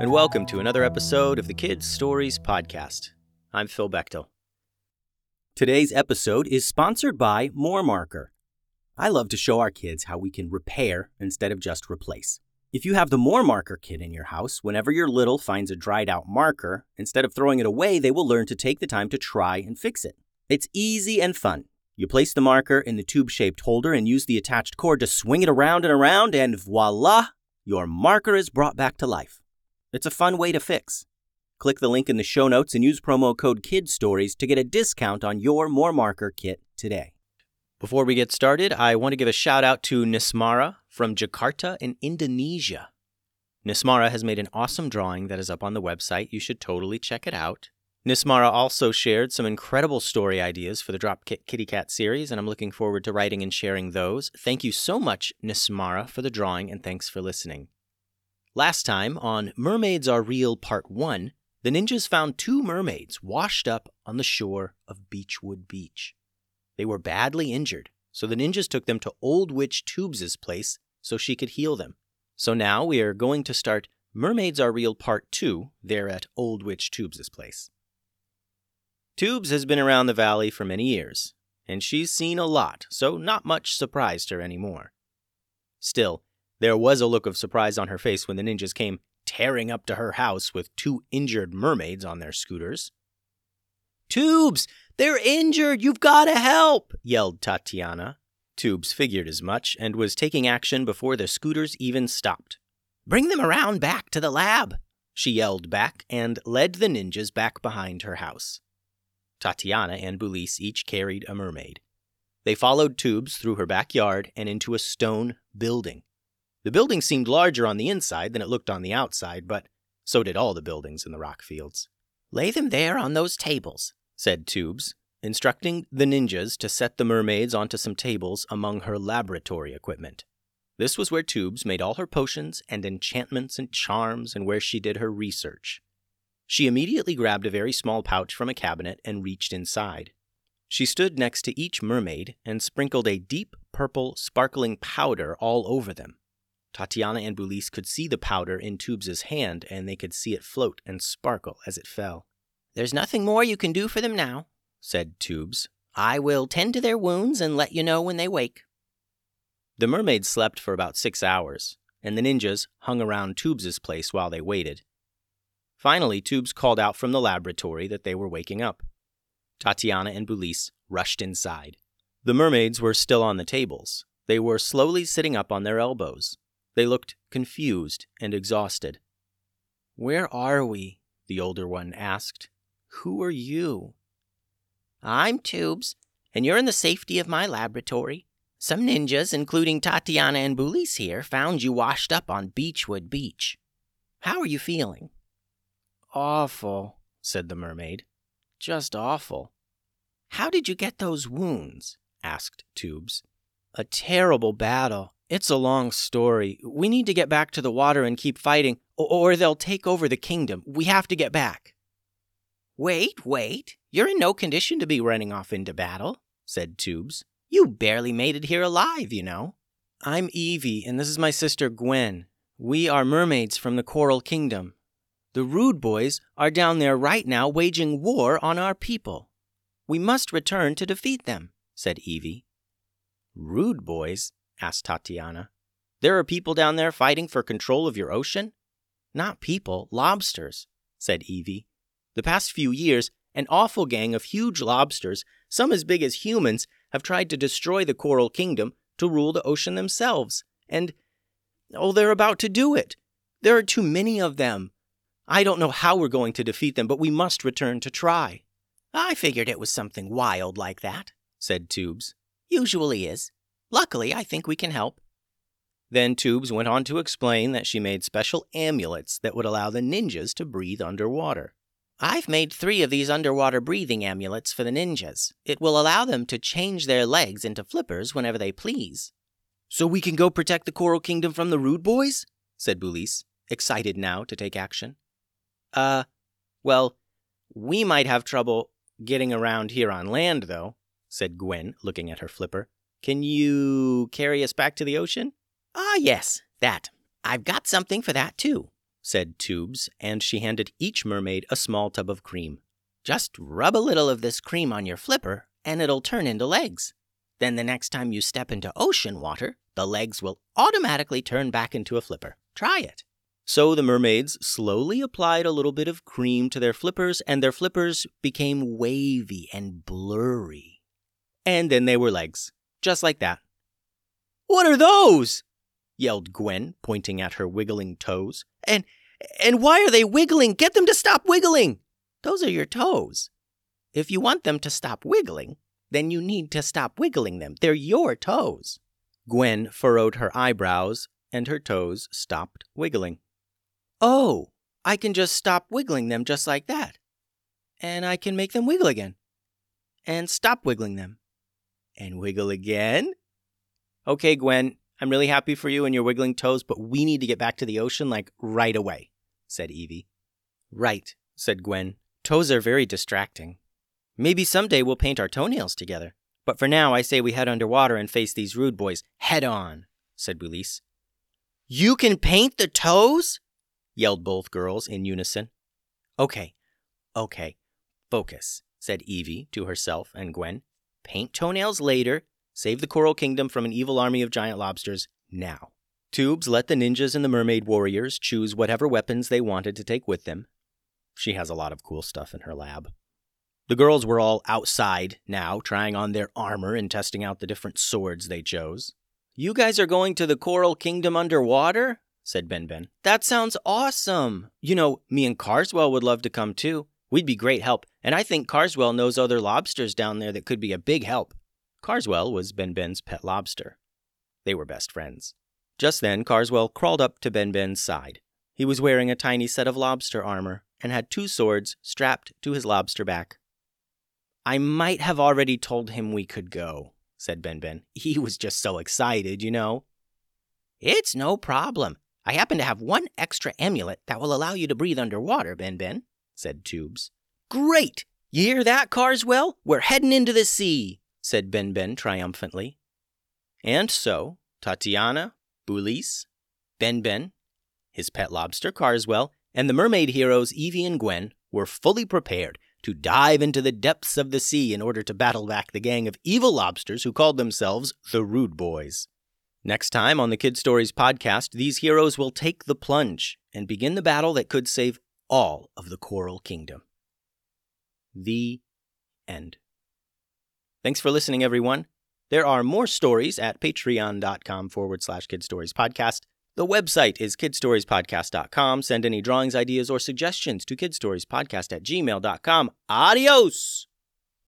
and welcome to another episode of the Kids Stories Podcast. I'm Phil Bechtel. Today's episode is sponsored by More Marker. I love to show our kids how we can repair instead of just replace. If you have the More Marker kit in your house, whenever your little finds a dried out marker, instead of throwing it away, they will learn to take the time to try and fix it. It's easy and fun. You place the marker in the tube shaped holder and use the attached cord to swing it around and around, and voila, your marker is brought back to life. It's a fun way to fix. Click the link in the show notes and use promo code KIDSTORIES to get a discount on your More Marker kit today. Before we get started, I want to give a shout out to Nismara from Jakarta in Indonesia. Nismara has made an awesome drawing that is up on the website. You should totally check it out. Nismara also shared some incredible story ideas for the Dropkick Kitty Cat series, and I'm looking forward to writing and sharing those. Thank you so much, Nismara, for the drawing, and thanks for listening. Last time on Mermaids Are Real Part 1, the ninjas found two mermaids washed up on the shore of Beechwood Beach. They were badly injured, so the ninjas took them to Old Witch Toobs' place so she could heal them. So now we are going to start Mermaids Are Real Part 2 there at Old Witch Toobs' place. Toobs has been around the valley for many years, and she's seen a lot, so not much surprised her anymore. Still, there was a look of surprise on her face when the ninjas came tearing up to her house with two injured mermaids on their scooters. Toobs! They're injured! You've got to help! yelled Tatiana. Toobs figured as much and was taking action before the scooters even stopped. Bring them around back to the lab, she yelled back and led the ninjas back behind her house. Tatiana and Bulis each carried a mermaid. They followed Toobs through her backyard and into a stone building. The building seemed larger on the inside than it looked on the outside, but so did all the buildings in the rock fields. Lay them there on those tables, said Toobs, instructing the ninjas to set the mermaids onto some tables among her laboratory equipment. This was where Toobs made all her potions and enchantments and charms and where she did her research. She immediately grabbed a very small pouch from a cabinet and reached inside. She stood next to each mermaid and sprinkled a deep purple, sparkling powder all over them. Tatiana and Bulis could see the powder in Toobs's hand, and they could see it float and sparkle as it fell. There's nothing more you can do for them now, said Toobs. I will tend to their wounds and let you know when they wake. The mermaids slept for about six hours, and the ninjas hung around Toobs's place while they waited. Finally, Tubes called out from the laboratory that they were waking up. Tatiana and Bulis rushed inside. The mermaids were still on the tables. They were slowly sitting up on their elbows. They looked confused and exhausted. Where are we? the older one asked. Who are you? I'm Toobs, and you're in the safety of my laboratory. Some ninjas, including Tatiana and Bulis here, found you washed up on Beechwood Beach. How are you feeling? Awful, said the mermaid. Just awful. How did you get those wounds? asked Toobs. A terrible battle. It's a long story. We need to get back to the water and keep fighting, or they'll take over the kingdom. We have to get back. Wait, wait. You're in no condition to be running off into battle, said Toobs. You barely made it here alive, you know. I'm Evie, and this is my sister Gwen. We are mermaids from the Coral Kingdom. The Rude Boys are down there right now waging war on our people. We must return to defeat them, said Evie. Rude Boys? Asked Tatiana. There are people down there fighting for control of your ocean? Not people, lobsters, said Evie. The past few years, an awful gang of huge lobsters, some as big as humans, have tried to destroy the Coral Kingdom to rule the ocean themselves. And, oh, they're about to do it. There are too many of them. I don't know how we're going to defeat them, but we must return to try. I figured it was something wild like that, said Toobs. Usually is. Luckily, I think we can help. Then Toobs went on to explain that she made special amulets that would allow the ninjas to breathe underwater. I've made three of these underwater breathing amulets for the ninjas. It will allow them to change their legs into flippers whenever they please. So we can go protect the Coral Kingdom from the Rude Boys? said Bulis, excited now to take action. Uh, well, we might have trouble getting around here on land, though, said Gwen, looking at her flipper. Can you carry us back to the ocean? Ah, yes, that. I've got something for that, too. said Toobs, and she handed each mermaid a small tub of cream. Just rub a little of this cream on your flipper, and it'll turn into legs. Then the next time you step into ocean water, the legs will automatically turn back into a flipper. Try it. So the mermaids slowly applied a little bit of cream to their flippers, and their flippers became wavy and blurry. And then they were legs, just like that. What are those? yelled Gwen, pointing at her wiggling toes. And and why are they wiggling? Get them to stop wiggling. Those are your toes. If you want them to stop wiggling, then you need to stop wiggling them. They're your toes. Gwen furrowed her eyebrows, and her toes stopped wiggling. Oh, I can just stop wiggling them just like that. And I can make them wiggle again. And stop wiggling them. And wiggle again. Okay, Gwen, I'm really happy for you and your wiggling toes, but we need to get back to the ocean like right away, said Evie. Right, said Gwen. Toes are very distracting. Maybe someday we'll paint our toenails together. But for now, I say we head underwater and face these rude boys head on, said Boulise. You can paint the toes? yelled both girls in unison. Okay, okay, focus, said Evie to herself and Gwen. Paint toenails later, save the Coral Kingdom from an evil army of giant lobsters now. Toobs let the ninjas and the mermaid warriors choose whatever weapons they wanted to take with them. She has a lot of cool stuff in her lab. The girls were all outside now, trying on their armor and testing out the different swords they chose. You guys are going to the Coral Kingdom underwater? said Ben Ben. That sounds awesome. You know, me and Carswell would love to come too. We'd be great help, and I think Carswell knows other lobsters down there that could be a big help. Carswell was Ben Ben's pet lobster. They were best friends. Just then, Carswell crawled up to Ben Ben's side. He was wearing a tiny set of lobster armor and had two swords strapped to his lobster back. I might have already told him we could go, said Ben Ben. He was just so excited, you know. It's no problem. I happen to have one extra amulet that will allow you to breathe underwater, Ben Ben, said Toobs. Great! You hear that, Carswell? We're heading into the sea, said Ben Ben triumphantly. And so, Tatiana, Boulise, Ben Ben, his pet lobster Carswell, and the mermaid heroes Evie and Gwen were fully prepared to dive into the depths of the sea in order to battle back the gang of evil lobsters who called themselves the Rude Boys. Next time on the Kid Stories podcast, these heroes will take the plunge and begin the battle that could save all of the Coral Kingdom. The end. Thanks for listening, everyone. There are more stories at patreon.com forward slash kid stories podcast. The website is kidstoriespodcast.com. Send any drawings, ideas, or suggestions to kidstoriespodcast at gmail.com. Adios!